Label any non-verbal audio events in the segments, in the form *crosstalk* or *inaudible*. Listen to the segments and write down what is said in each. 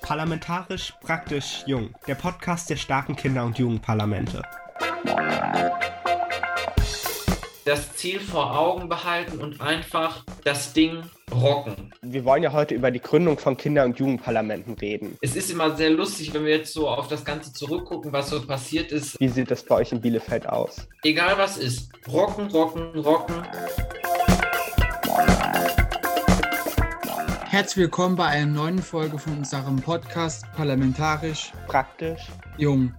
Parlamentarisch praktisch jung, der Podcast der starken Kinder- und Jugendparlamente. Das Ziel vor Augen behalten und einfach das Ding rocken. Wir wollen ja heute über die Gründung von Kinder- und Jugendparlamenten reden. Es ist immer sehr lustig, wenn wir jetzt so auf das Ganze zurückgucken, was so passiert ist. Wie sieht das bei euch in Bielefeld aus? Egal was ist, rocken, rocken, rocken. Herzlich willkommen bei einer neuen Folge von unserem Podcast Parlamentarisch Praktisch. Jung.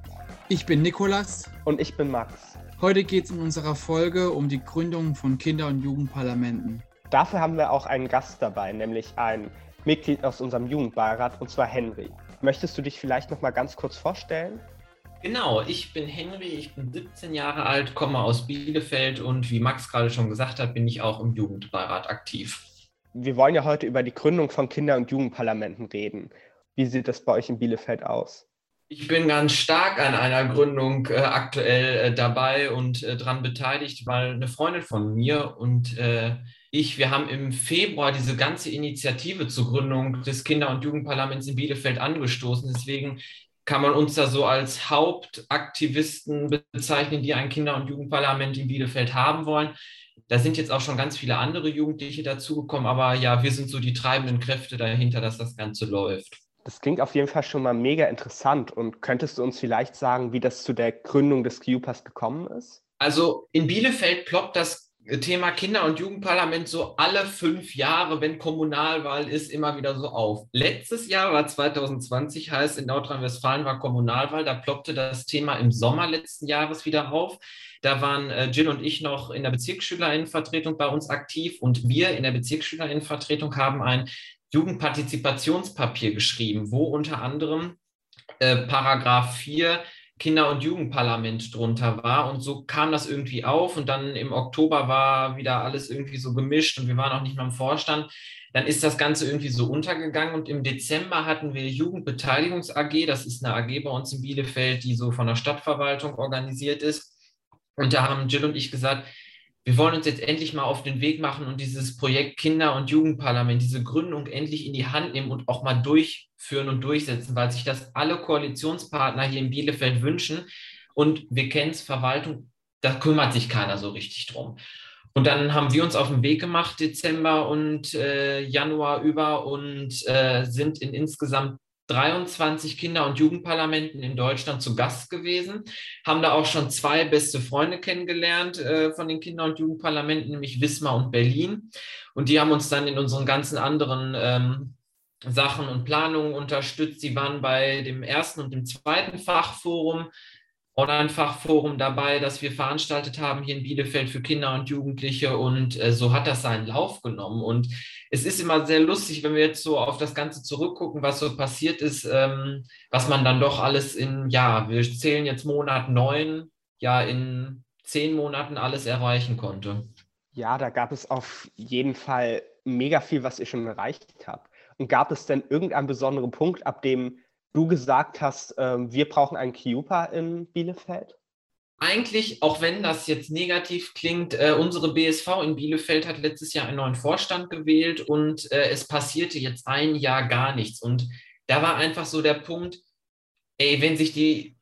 Ich bin Nikolas. Und ich bin Max. Heute geht es in unserer Folge um die Gründung von Kinder- und Jugendparlamenten. Dafür haben wir auch einen Gast dabei, nämlich ein Mitglied aus unserem Jugendbeirat, und zwar Henry. Möchtest du dich vielleicht noch mal ganz kurz vorstellen? Genau, ich bin Henry, ich bin 17 Jahre alt, komme aus Bielefeld und wie Max gerade schon gesagt hat, bin ich auch im Jugendbeirat aktiv. Wir wollen ja heute über die Gründung von Kinder- und Jugendparlamenten reden. Wie sieht das bei euch in Bielefeld aus? Ich bin ganz stark an einer Gründung äh, aktuell äh, dabei und äh, daran beteiligt, weil eine Freundin von mir und äh, ich, wir haben im Februar diese ganze Initiative zur Gründung des Kinder- und Jugendparlaments in Bielefeld angestoßen. Deswegen kann man uns da so als Hauptaktivisten bezeichnen, die ein Kinder- und Jugendparlament in Bielefeld haben wollen. Da sind jetzt auch schon ganz viele andere Jugendliche dazugekommen, aber ja, wir sind so die treibenden Kräfte dahinter, dass das Ganze läuft. Das klingt auf jeden Fall schon mal mega interessant. Und könntest du uns vielleicht sagen, wie das zu der Gründung des QPAS gekommen ist? Also in Bielefeld ploppt das Thema Kinder- und Jugendparlament so alle fünf Jahre, wenn Kommunalwahl ist, immer wieder so auf. Letztes Jahr war 2020, heißt in Nordrhein-Westfalen war Kommunalwahl, da ploppte das Thema im Sommer letzten Jahres wieder auf. Da waren äh, Jill und ich noch in der Bezirksschülerinnenvertretung bei uns aktiv und wir in der Bezirksschülerinnenvertretung haben ein Jugendpartizipationspapier geschrieben, wo unter anderem äh, Paragraph 4 Kinder- und Jugendparlament drunter war. Und so kam das irgendwie auf. Und dann im Oktober war wieder alles irgendwie so gemischt und wir waren auch nicht mehr im Vorstand. Dann ist das Ganze irgendwie so untergegangen. Und im Dezember hatten wir Jugendbeteiligungs AG. Das ist eine AG bei uns in Bielefeld, die so von der Stadtverwaltung organisiert ist. Und da haben Jill und ich gesagt, wir wollen uns jetzt endlich mal auf den Weg machen und dieses Projekt Kinder- und Jugendparlament, diese Gründung endlich in die Hand nehmen und auch mal durchführen und durchsetzen, weil sich das alle Koalitionspartner hier in Bielefeld wünschen. Und wir kennen es, Verwaltung, da kümmert sich keiner so richtig drum. Und dann haben wir uns auf den Weg gemacht, Dezember und äh, Januar über und äh, sind in insgesamt 23 Kinder- und Jugendparlamenten in Deutschland zu Gast gewesen, haben da auch schon zwei beste Freunde kennengelernt äh, von den Kinder- und Jugendparlamenten, nämlich Wismar und Berlin. Und die haben uns dann in unseren ganzen anderen ähm, Sachen und Planungen unterstützt. Sie waren bei dem ersten und dem zweiten Fachforum Online-Fachforum dabei, das wir veranstaltet haben hier in Bielefeld für Kinder und Jugendliche. Und äh, so hat das seinen Lauf genommen. Und es ist immer sehr lustig, wenn wir jetzt so auf das Ganze zurückgucken, was so passiert ist, ähm, was man dann doch alles in, ja, wir zählen jetzt Monat neun, ja, in zehn Monaten alles erreichen konnte. Ja, da gab es auf jeden Fall mega viel, was ihr schon erreicht habt. Und gab es denn irgendeinen besonderen Punkt, ab dem du gesagt hast, äh, wir brauchen einen Kiupa in Bielefeld? Eigentlich, auch wenn das jetzt negativ klingt, äh, unsere BSV in Bielefeld hat letztes Jahr einen neuen Vorstand gewählt und äh, es passierte jetzt ein Jahr gar nichts. Und da war einfach so der Punkt, ey, wenn sich die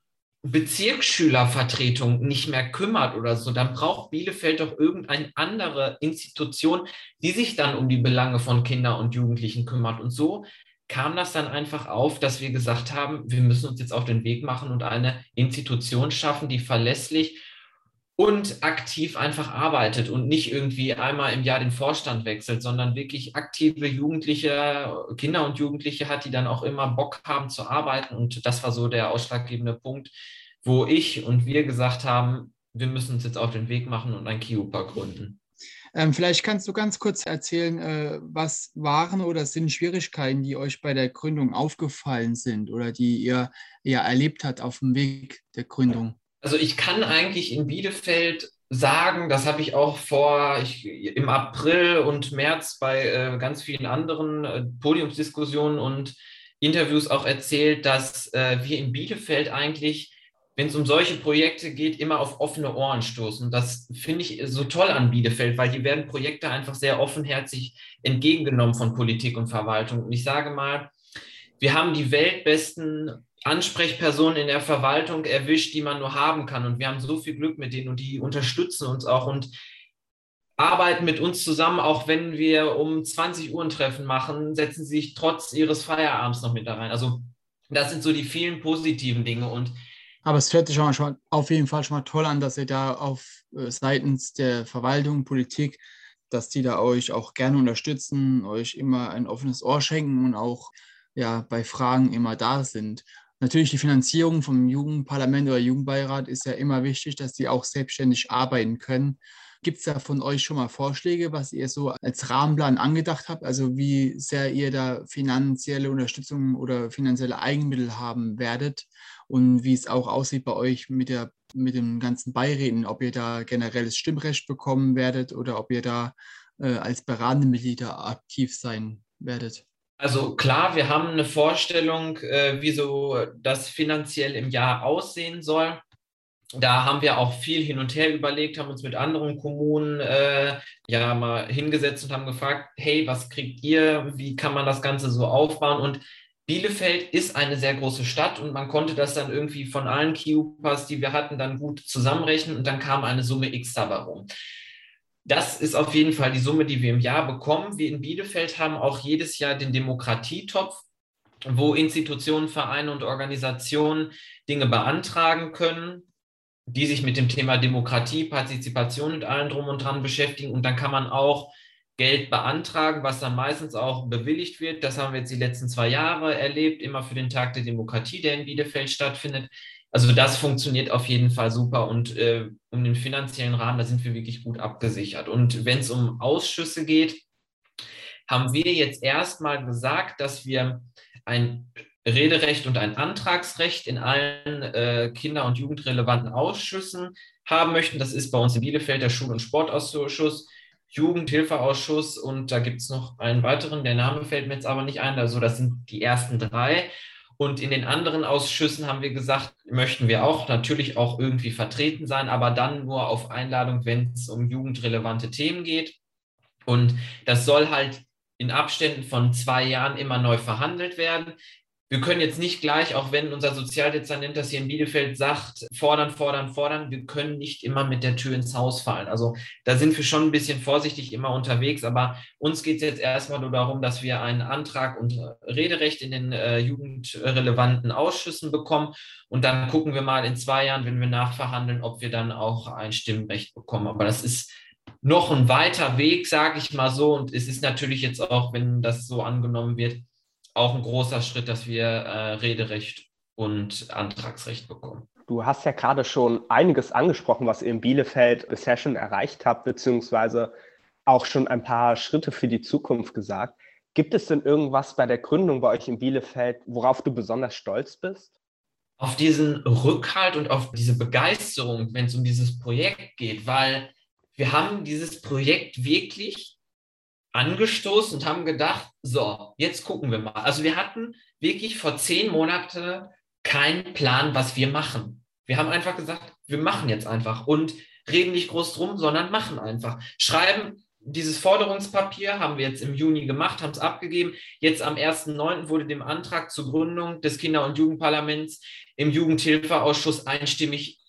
Bezirksschülervertretung nicht mehr kümmert oder so, dann braucht Bielefeld doch irgendeine andere Institution, die sich dann um die Belange von Kindern und Jugendlichen kümmert. Und so kam das dann einfach auf, dass wir gesagt haben, wir müssen uns jetzt auf den Weg machen und eine Institution schaffen, die verlässlich und aktiv einfach arbeitet und nicht irgendwie einmal im Jahr den Vorstand wechselt, sondern wirklich aktive Jugendliche, Kinder und Jugendliche hat, die dann auch immer Bock haben zu arbeiten. Und das war so der ausschlaggebende Punkt, wo ich und wir gesagt haben, wir müssen uns jetzt auf den Weg machen und ein Kiupa gründen. Ähm, vielleicht kannst du ganz kurz erzählen, äh, was waren oder sind Schwierigkeiten, die euch bei der Gründung aufgefallen sind oder die ihr, ihr erlebt habt auf dem Weg der Gründung? Also ich kann eigentlich in Bielefeld sagen, das habe ich auch vor ich, im April und März bei äh, ganz vielen anderen äh, Podiumsdiskussionen und Interviews auch erzählt, dass äh, wir in Bielefeld eigentlich, wenn es um solche Projekte geht, immer auf offene Ohren stoßen. Das finde ich so toll an Bielefeld, weil hier werden Projekte einfach sehr offenherzig entgegengenommen von Politik und Verwaltung. Und ich sage mal, wir haben die weltbesten Ansprechpersonen in der Verwaltung erwischt, die man nur haben kann. Und wir haben so viel Glück mit denen und die unterstützen uns auch und arbeiten mit uns zusammen, auch wenn wir um 20 Uhr ein Treffen machen, setzen sie sich trotz ihres Feierabends noch mit da rein. Also das sind so die vielen positiven Dinge und aber es hört sich schon, schon auf jeden Fall schon mal toll an, dass ihr da auf äh, seitens der Verwaltung, Politik, dass die da euch auch gerne unterstützen, euch immer ein offenes Ohr schenken und auch ja bei Fragen immer da sind. Natürlich die Finanzierung vom Jugendparlament oder Jugendbeirat ist ja immer wichtig, dass die auch selbstständig arbeiten können. Gibt es da von euch schon mal Vorschläge, was ihr so als Rahmenplan angedacht habt? Also wie sehr ihr da finanzielle Unterstützung oder finanzielle Eigenmittel haben werdet und wie es auch aussieht bei euch mit, der, mit den ganzen Beiräten, ob ihr da generelles Stimmrecht bekommen werdet oder ob ihr da äh, als beratende Mitglieder aktiv sein werdet? Also klar, wir haben eine Vorstellung, äh, wie so das finanziell im Jahr aussehen soll. Da haben wir auch viel hin und her überlegt, haben uns mit anderen Kommunen äh, ja mal hingesetzt und haben gefragt, hey, was kriegt ihr? Wie kann man das Ganze so aufbauen? Und Bielefeld ist eine sehr große Stadt und man konnte das dann irgendwie von allen KIUPAs, die wir hatten, dann gut zusammenrechnen und dann kam eine Summe X dabei rum das ist auf jeden Fall die Summe, die wir im Jahr bekommen. Wir in Bielefeld haben auch jedes Jahr den Demokratietopf, wo Institutionen, Vereine und Organisationen Dinge beantragen können, die sich mit dem Thema Demokratie, Partizipation und allem drum und dran beschäftigen. Und dann kann man auch Geld beantragen, was dann meistens auch bewilligt wird. Das haben wir jetzt die letzten zwei Jahre erlebt, immer für den Tag der Demokratie, der in Bielefeld stattfindet. Also das funktioniert auf jeden Fall super und äh, um den finanziellen Rahmen, da sind wir wirklich gut abgesichert. Und wenn es um Ausschüsse geht, haben wir jetzt erstmal gesagt, dass wir ein Rederecht und ein Antragsrecht in allen äh, kinder- und jugendrelevanten Ausschüssen haben möchten. Das ist bei uns in Bielefeld der Schul- und Sportausschuss, Jugendhilfeausschuss und da gibt es noch einen weiteren, der Name fällt mir jetzt aber nicht ein. Also das sind die ersten drei. Und in den anderen Ausschüssen haben wir gesagt, möchten wir auch natürlich auch irgendwie vertreten sein, aber dann nur auf Einladung, wenn es um jugendrelevante Themen geht. Und das soll halt in Abständen von zwei Jahren immer neu verhandelt werden wir können jetzt nicht gleich, auch wenn unser Sozialdezernent das hier in Bielefeld sagt, fordern, fordern, fordern, wir können nicht immer mit der Tür ins Haus fallen. Also da sind wir schon ein bisschen vorsichtig immer unterwegs, aber uns geht es jetzt erstmal nur darum, dass wir einen Antrag und Rederecht in den äh, jugendrelevanten Ausschüssen bekommen und dann gucken wir mal in zwei Jahren, wenn wir nachverhandeln, ob wir dann auch ein Stimmrecht bekommen. Aber das ist noch ein weiter Weg, sage ich mal so. Und es ist natürlich jetzt auch, wenn das so angenommen wird, auch ein großer Schritt, dass wir äh, Rederecht und Antragsrecht bekommen. Du hast ja gerade schon einiges angesprochen, was ihr in Bielefeld bisher schon erreicht habt, beziehungsweise auch schon ein paar Schritte für die Zukunft gesagt. Gibt es denn irgendwas bei der Gründung bei euch in Bielefeld, worauf du besonders stolz bist? Auf diesen Rückhalt und auf diese Begeisterung, wenn es um dieses Projekt geht, weil wir haben dieses Projekt wirklich angestoßen und haben gedacht, so, jetzt gucken wir mal. Also wir hatten wirklich vor zehn Monaten keinen Plan, was wir machen. Wir haben einfach gesagt, wir machen jetzt einfach und reden nicht groß drum, sondern machen einfach. Schreiben dieses Forderungspapier haben wir jetzt im Juni gemacht, haben es abgegeben. Jetzt am 1.9. wurde dem Antrag zur Gründung des Kinder- und Jugendparlaments im Jugendhilfeausschuss einstimmig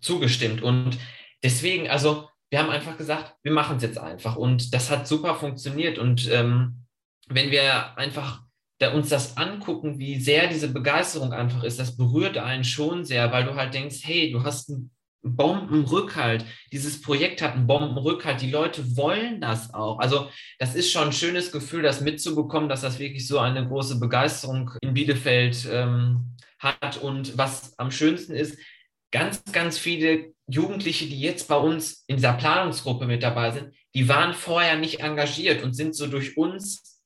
zugestimmt. Und deswegen, also wir haben einfach gesagt, wir machen es jetzt einfach. Und das hat super funktioniert. Und ähm, wenn wir einfach da uns das angucken, wie sehr diese Begeisterung einfach ist, das berührt einen schon sehr, weil du halt denkst, hey, du hast einen Bombenrückhalt. Dieses Projekt hat einen Bombenrückhalt. Die Leute wollen das auch. Also das ist schon ein schönes Gefühl, das mitzubekommen, dass das wirklich so eine große Begeisterung in Bielefeld ähm, hat. Und was am schönsten ist, ganz, ganz viele Jugendliche, die jetzt bei uns in dieser Planungsgruppe mit dabei sind, die waren vorher nicht engagiert und sind so durch uns,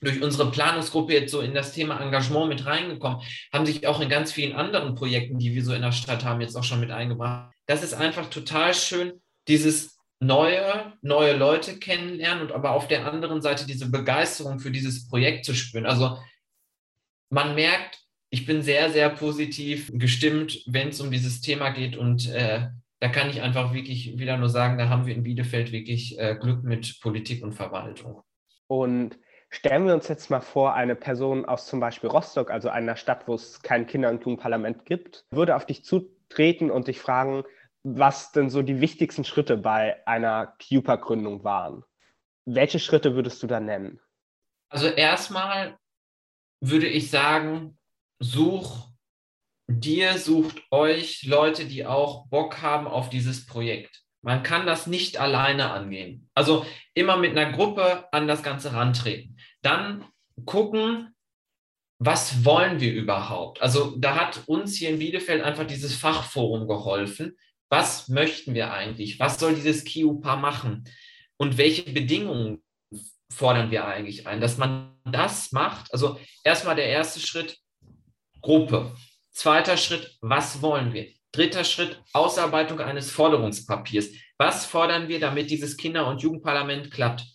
durch unsere Planungsgruppe jetzt so in das Thema Engagement mit reingekommen, haben sich auch in ganz vielen anderen Projekten, die wir so in der Stadt haben, jetzt auch schon mit eingebracht. Das ist einfach total schön, dieses neue, neue Leute kennenlernen und aber auf der anderen Seite diese Begeisterung für dieses Projekt zu spüren. Also man merkt, ich bin sehr, sehr positiv gestimmt, wenn es um dieses Thema geht. Und äh, da kann ich einfach wirklich wieder nur sagen, da haben wir in Bielefeld wirklich äh, Glück mit Politik und Verwaltung. Und Stellen wir uns jetzt mal vor, eine Person aus zum Beispiel Rostock, also einer Stadt, wo es kein Kinder- und Jugendparlament gibt, würde auf dich zutreten und dich fragen, was denn so die wichtigsten Schritte bei einer CUPA-Gründung waren. Welche Schritte würdest du da nennen? Also erstmal würde ich sagen, such dir, sucht euch Leute, die auch Bock haben auf dieses Projekt. Man kann das nicht alleine angehen. Also immer mit einer Gruppe an das Ganze rantreten. Dann gucken, was wollen wir überhaupt? Also da hat uns hier in Bielefeld einfach dieses Fachforum geholfen. Was möchten wir eigentlich? Was soll dieses KIUPA machen? Und welche Bedingungen fordern wir eigentlich ein? Dass man das macht. Also erstmal der erste Schritt, Gruppe. Zweiter Schritt, was wollen wir? Dritter Schritt, Ausarbeitung eines Forderungspapiers. Was fordern wir, damit dieses Kinder- und Jugendparlament klappt?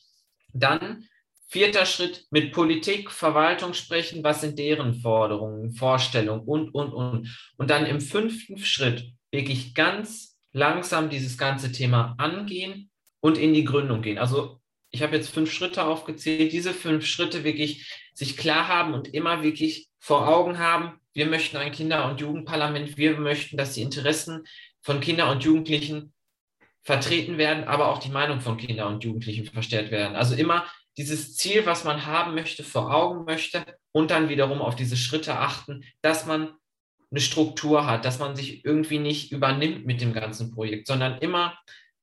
Dann vierter Schritt, mit Politik, Verwaltung sprechen, was sind deren Forderungen, Vorstellungen und, und, und. Und dann im fünften Schritt wirklich ganz langsam dieses ganze Thema angehen und in die Gründung gehen. Also ich habe jetzt fünf Schritte aufgezählt, diese fünf Schritte wirklich sich klar haben und immer wirklich vor Augen haben, wir möchten ein Kinder- und Jugendparlament, wir möchten, dass die Interessen von Kindern und Jugendlichen vertreten werden, aber auch die Meinung von Kindern und Jugendlichen verstärkt werden. Also immer dieses Ziel, was man haben möchte, vor Augen möchte und dann wiederum auf diese Schritte achten, dass man eine Struktur hat, dass man sich irgendwie nicht übernimmt mit dem ganzen Projekt, sondern immer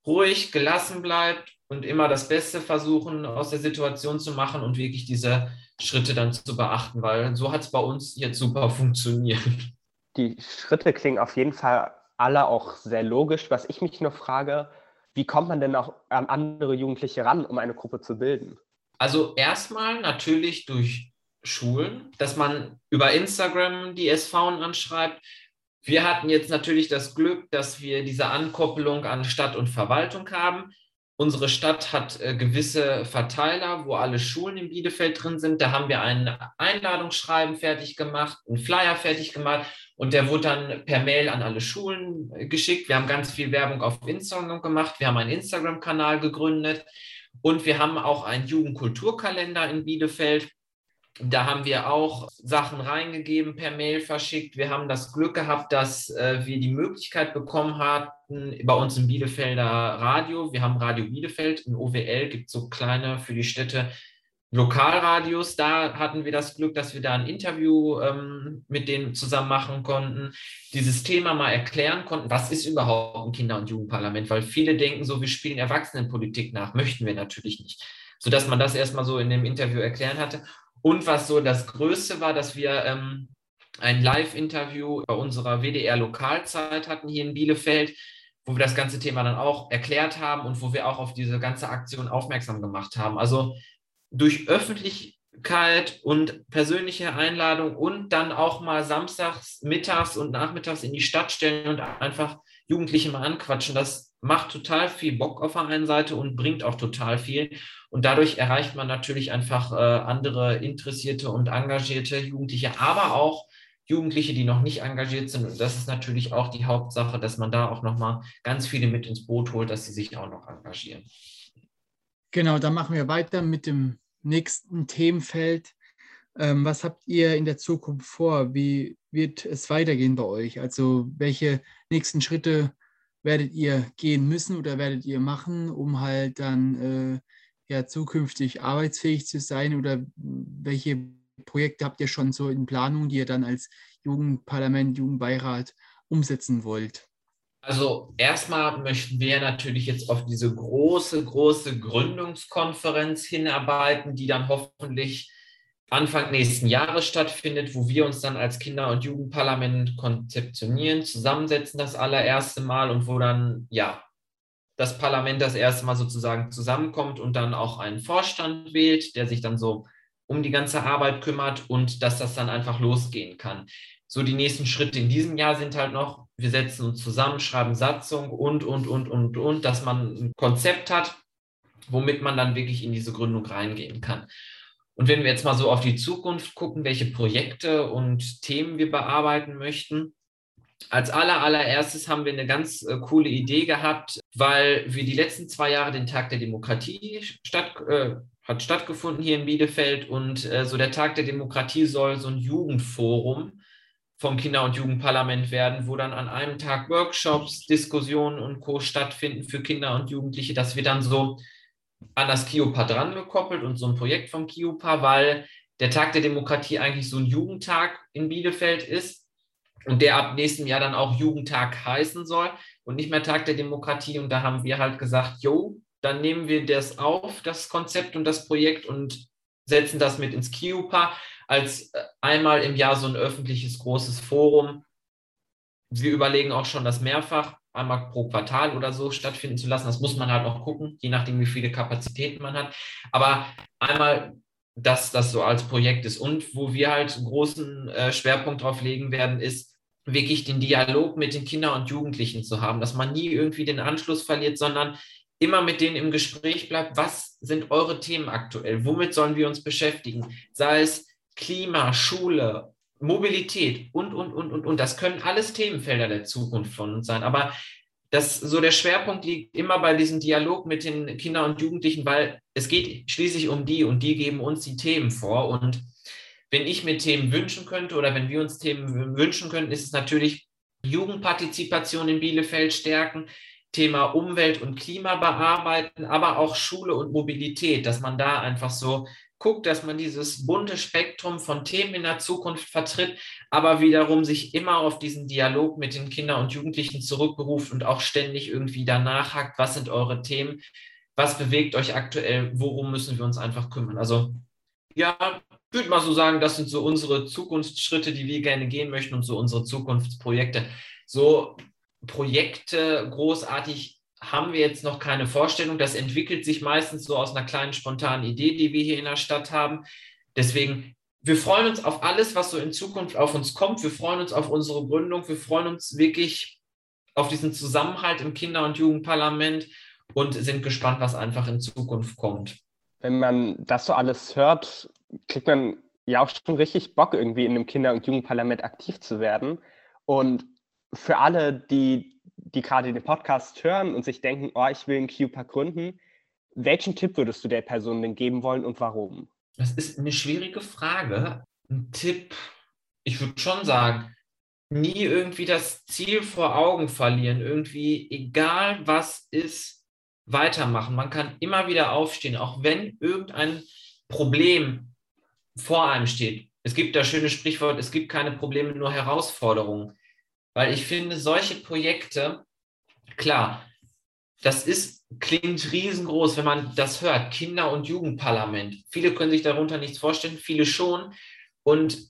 ruhig, gelassen bleibt und immer das Beste versuchen, aus der Situation zu machen und wirklich diese Schritte dann zu beachten, weil so hat es bei uns jetzt super funktioniert. Die Schritte klingen auf jeden Fall alle auch sehr logisch. Was ich mich nur frage, wie kommt man denn auch an andere Jugendliche ran, um eine Gruppe zu bilden? Also erstmal natürlich durch Schulen, dass man über Instagram die SV anschreibt. Wir hatten jetzt natürlich das Glück, dass wir diese Ankoppelung an Stadt und Verwaltung haben. Unsere Stadt hat äh, gewisse Verteiler, wo alle Schulen in Bielefeld drin sind. Da haben wir ein Einladungsschreiben fertig gemacht, einen Flyer fertig gemacht und der wurde dann per Mail an alle Schulen äh, geschickt. Wir haben ganz viel Werbung auf Instagram gemacht. Wir haben einen Instagram-Kanal gegründet und wir haben auch einen Jugendkulturkalender in Bielefeld. Da haben wir auch Sachen reingegeben, per Mail verschickt. Wir haben das Glück gehabt, dass äh, wir die Möglichkeit bekommen hatten, bei uns im Bielefelder Radio, wir haben Radio Bielefeld, in OWL gibt es so kleine für die Städte Lokalradios. Da hatten wir das Glück, dass wir da ein Interview ähm, mit denen zusammen machen konnten, dieses Thema mal erklären konnten, was ist überhaupt ein Kinder- und Jugendparlament, weil viele denken so, wir spielen Erwachsenenpolitik nach, möchten wir natürlich nicht. Sodass man das erstmal so in dem Interview erklären hatte. Und was so das Größte war, dass wir ähm, ein Live-Interview bei unserer WDR-Lokalzeit hatten hier in Bielefeld, wo wir das ganze Thema dann auch erklärt haben und wo wir auch auf diese ganze Aktion aufmerksam gemacht haben. Also durch Öffentlichkeit und persönliche Einladung und dann auch mal samstags, mittags und nachmittags in die Stadt stellen und einfach Jugendliche mal anquatschen. Das macht total viel Bock auf der einen Seite und bringt auch total viel. Und dadurch erreicht man natürlich einfach äh, andere interessierte und engagierte Jugendliche, aber auch Jugendliche, die noch nicht engagiert sind. Und das ist natürlich auch die Hauptsache, dass man da auch nochmal ganz viele mit ins Boot holt, dass sie sich auch noch engagieren. Genau, dann machen wir weiter mit dem nächsten Themenfeld. Ähm, was habt ihr in der Zukunft vor? Wie wird es weitergehen bei euch? Also welche nächsten Schritte werdet ihr gehen müssen oder werdet ihr machen, um halt dann äh, ja zukünftig arbeitsfähig zu sein? Oder welche Projekte habt ihr schon so in Planung, die ihr dann als Jugendparlament, Jugendbeirat umsetzen wollt? Also erstmal möchten wir natürlich jetzt auf diese große, große Gründungskonferenz hinarbeiten, die dann hoffentlich Anfang nächsten Jahres stattfindet, wo wir uns dann als Kinder- und Jugendparlament konzeptionieren, zusammensetzen das allererste Mal und wo dann, ja, das Parlament das erste Mal sozusagen zusammenkommt und dann auch einen Vorstand wählt, der sich dann so um die ganze Arbeit kümmert und dass das dann einfach losgehen kann. So die nächsten Schritte in diesem Jahr sind halt noch, wir setzen uns zusammen, schreiben Satzung und, und, und, und, und, dass man ein Konzept hat, womit man dann wirklich in diese Gründung reingehen kann. Und wenn wir jetzt mal so auf die Zukunft gucken, welche Projekte und Themen wir bearbeiten möchten, als aller, allererstes haben wir eine ganz äh, coole Idee gehabt, weil wir die letzten zwei Jahre den Tag der Demokratie statt, äh, hat stattgefunden hier in Bielefeld und äh, so der Tag der Demokratie soll so ein Jugendforum vom Kinder- und Jugendparlament werden, wo dann an einem Tag Workshops, Diskussionen und Co. stattfinden für Kinder und Jugendliche. Das wird dann so an das KIOPA dran gekoppelt und so ein Projekt vom KIOPA, weil der Tag der Demokratie eigentlich so ein Jugendtag in Bielefeld ist und der ab nächstem Jahr dann auch Jugendtag heißen soll und nicht mehr Tag der Demokratie. Und da haben wir halt gesagt, jo, dann nehmen wir das auf, das Konzept und das Projekt und setzen das mit ins KIOPA als äh, einmal im Jahr so ein öffentliches großes Forum. Wir überlegen auch schon, das mehrfach, einmal pro Quartal oder so stattfinden zu lassen. Das muss man halt noch gucken, je nachdem, wie viele Kapazitäten man hat. Aber einmal, dass das so als Projekt ist. Und wo wir halt einen großen äh, Schwerpunkt drauf legen werden, ist, wirklich den Dialog mit den Kindern und Jugendlichen zu haben, dass man nie irgendwie den Anschluss verliert, sondern immer mit denen im Gespräch bleibt, was sind eure Themen aktuell, womit sollen wir uns beschäftigen, sei es Klima, Schule, Mobilität und, und, und, und, und. Das können alles Themenfelder der Zukunft von uns sein. Aber das, so der Schwerpunkt liegt immer bei diesem Dialog mit den Kindern und Jugendlichen, weil es geht schließlich um die und die geben uns die Themen vor. Und wenn ich mir Themen wünschen könnte oder wenn wir uns Themen wünschen könnten, ist es natürlich Jugendpartizipation in Bielefeld stärken, Thema Umwelt und Klima bearbeiten, aber auch Schule und Mobilität, dass man da einfach so guckt, dass man dieses bunte Spektrum von Themen in der Zukunft vertritt, aber wiederum sich immer auf diesen Dialog mit den Kindern und Jugendlichen zurückberuft und auch ständig irgendwie danach hakt, was sind eure Themen, was bewegt euch aktuell, worum müssen wir uns einfach kümmern. Also ja, ich würde mal so sagen, das sind so unsere Zukunftsschritte, die wir gerne gehen möchten und so unsere Zukunftsprojekte. So Projekte großartig haben wir jetzt noch keine Vorstellung. Das entwickelt sich meistens so aus einer kleinen spontanen Idee, die wir hier in der Stadt haben. Deswegen, wir freuen uns auf alles, was so in Zukunft auf uns kommt. Wir freuen uns auf unsere Gründung. Wir freuen uns wirklich auf diesen Zusammenhalt im Kinder- und Jugendparlament und sind gespannt, was einfach in Zukunft kommt. Wenn man das so alles hört, kriegt man ja auch schon richtig Bock, irgendwie in einem Kinder- und Jugendparlament aktiv zu werden. Und für alle, die die gerade den Podcast hören und sich denken, oh, ich will einen QPA gründen, welchen Tipp würdest du der Person denn geben wollen und warum? Das ist eine schwierige Frage. Ein Tipp, ich würde schon sagen, nie irgendwie das Ziel vor Augen verlieren. Irgendwie, egal was ist, weitermachen. Man kann immer wieder aufstehen, auch wenn irgendein Problem vor einem steht. Es gibt das schöne Sprichwort, es gibt keine Probleme, nur Herausforderungen. Weil ich finde, solche Projekte, klar, das ist, klingt riesengroß, wenn man das hört. Kinder- und Jugendparlament. Viele können sich darunter nichts vorstellen, viele schon. Und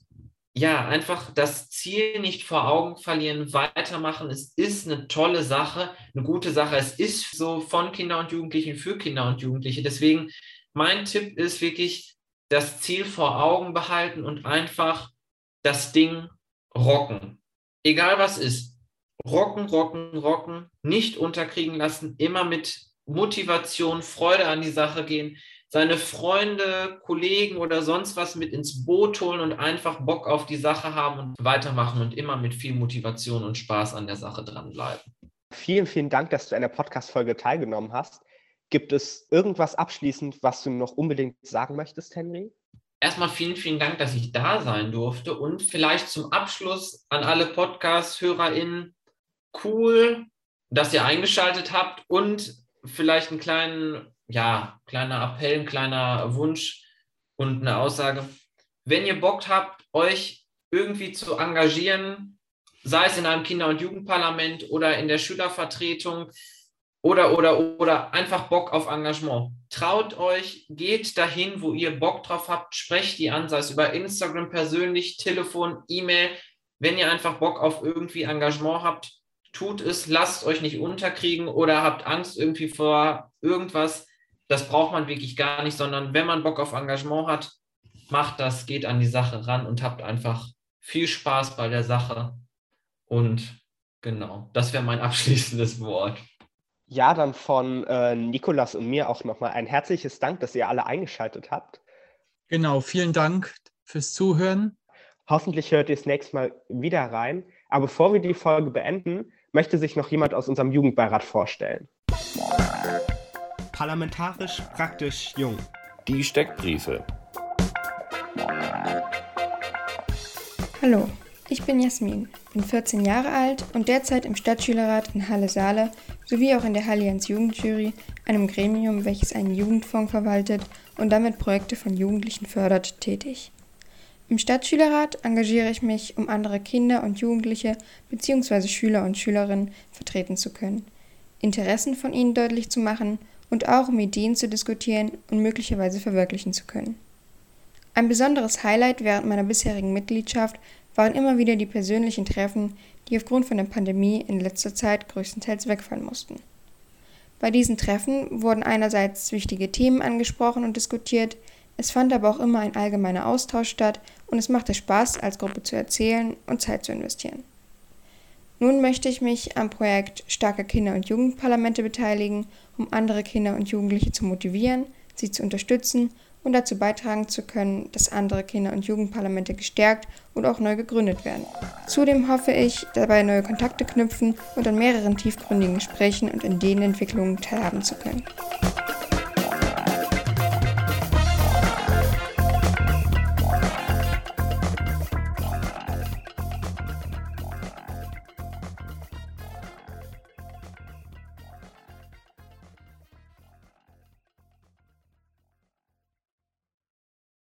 ja, einfach das Ziel nicht vor Augen verlieren, weitermachen. Es ist eine tolle Sache, eine gute Sache. Es ist so von Kinder und Jugendlichen für Kinder und Jugendliche. Deswegen, mein Tipp ist wirklich, das Ziel vor Augen behalten und einfach das Ding rocken egal was ist, rocken, rocken, rocken, nicht unterkriegen lassen, immer mit Motivation, Freude an die Sache gehen, seine Freunde, Kollegen oder sonst was mit ins Boot holen und einfach Bock auf die Sache haben und weitermachen und immer mit viel Motivation und Spaß an der Sache dranbleiben. Vielen, vielen Dank, dass du an der Podcast-Folge teilgenommen hast. Gibt es irgendwas abschließend, was du noch unbedingt sagen möchtest, Henry? Erstmal vielen, vielen Dank, dass ich da sein durfte. Und vielleicht zum Abschluss an alle Podcast-HörerInnen, cool, dass ihr eingeschaltet habt und vielleicht einen kleinen, ja, kleiner Appell, ein kleiner Wunsch und eine Aussage. Wenn ihr Bock habt, euch irgendwie zu engagieren, sei es in einem Kinder- und Jugendparlament oder in der Schülervertretung, oder, oder, oder einfach Bock auf Engagement. Traut euch, geht dahin, wo ihr Bock drauf habt, sprecht die an, sei es über Instagram persönlich, Telefon, E-Mail. Wenn ihr einfach Bock auf irgendwie Engagement habt, tut es, lasst euch nicht unterkriegen oder habt Angst irgendwie vor irgendwas. Das braucht man wirklich gar nicht, sondern wenn man Bock auf Engagement hat, macht das, geht an die Sache ran und habt einfach viel Spaß bei der Sache. Und genau, das wäre mein *laughs* abschließendes Wort. Ja, dann von äh, Nikolas und mir auch nochmal ein herzliches Dank, dass ihr alle eingeschaltet habt. Genau, vielen Dank fürs Zuhören. Hoffentlich hört ihr es nächstes Mal wieder rein. Aber bevor wir die Folge beenden, möchte sich noch jemand aus unserem Jugendbeirat vorstellen. Parlamentarisch praktisch jung. Die Steckbriefe. Hallo, ich bin Jasmin, bin 14 Jahre alt und derzeit im Stadtschülerrat in Halle-Saale sowie auch in der Allianz Jugendjury, einem Gremium, welches einen Jugendfonds verwaltet und damit Projekte von Jugendlichen fördert, tätig. Im Stadtschülerrat engagiere ich mich, um andere Kinder und Jugendliche bzw. Schüler und Schülerinnen vertreten zu können, Interessen von ihnen deutlich zu machen und auch um Ideen zu diskutieren und möglicherweise verwirklichen zu können. Ein besonderes Highlight während meiner bisherigen Mitgliedschaft waren immer wieder die persönlichen Treffen, die aufgrund von der Pandemie in letzter Zeit größtenteils wegfallen mussten. Bei diesen Treffen wurden einerseits wichtige Themen angesprochen und diskutiert, es fand aber auch immer ein allgemeiner Austausch statt und es machte Spaß, als Gruppe zu erzählen und Zeit zu investieren. Nun möchte ich mich am Projekt Starke Kinder- und Jugendparlamente beteiligen, um andere Kinder und Jugendliche zu motivieren, sie zu unterstützen und dazu beitragen zu können, dass andere Kinder- und Jugendparlamente gestärkt und auch neu gegründet werden. Zudem hoffe ich, dabei neue Kontakte knüpfen und an mehreren tiefgründigen Gesprächen und Ideenentwicklungen teilhaben zu können.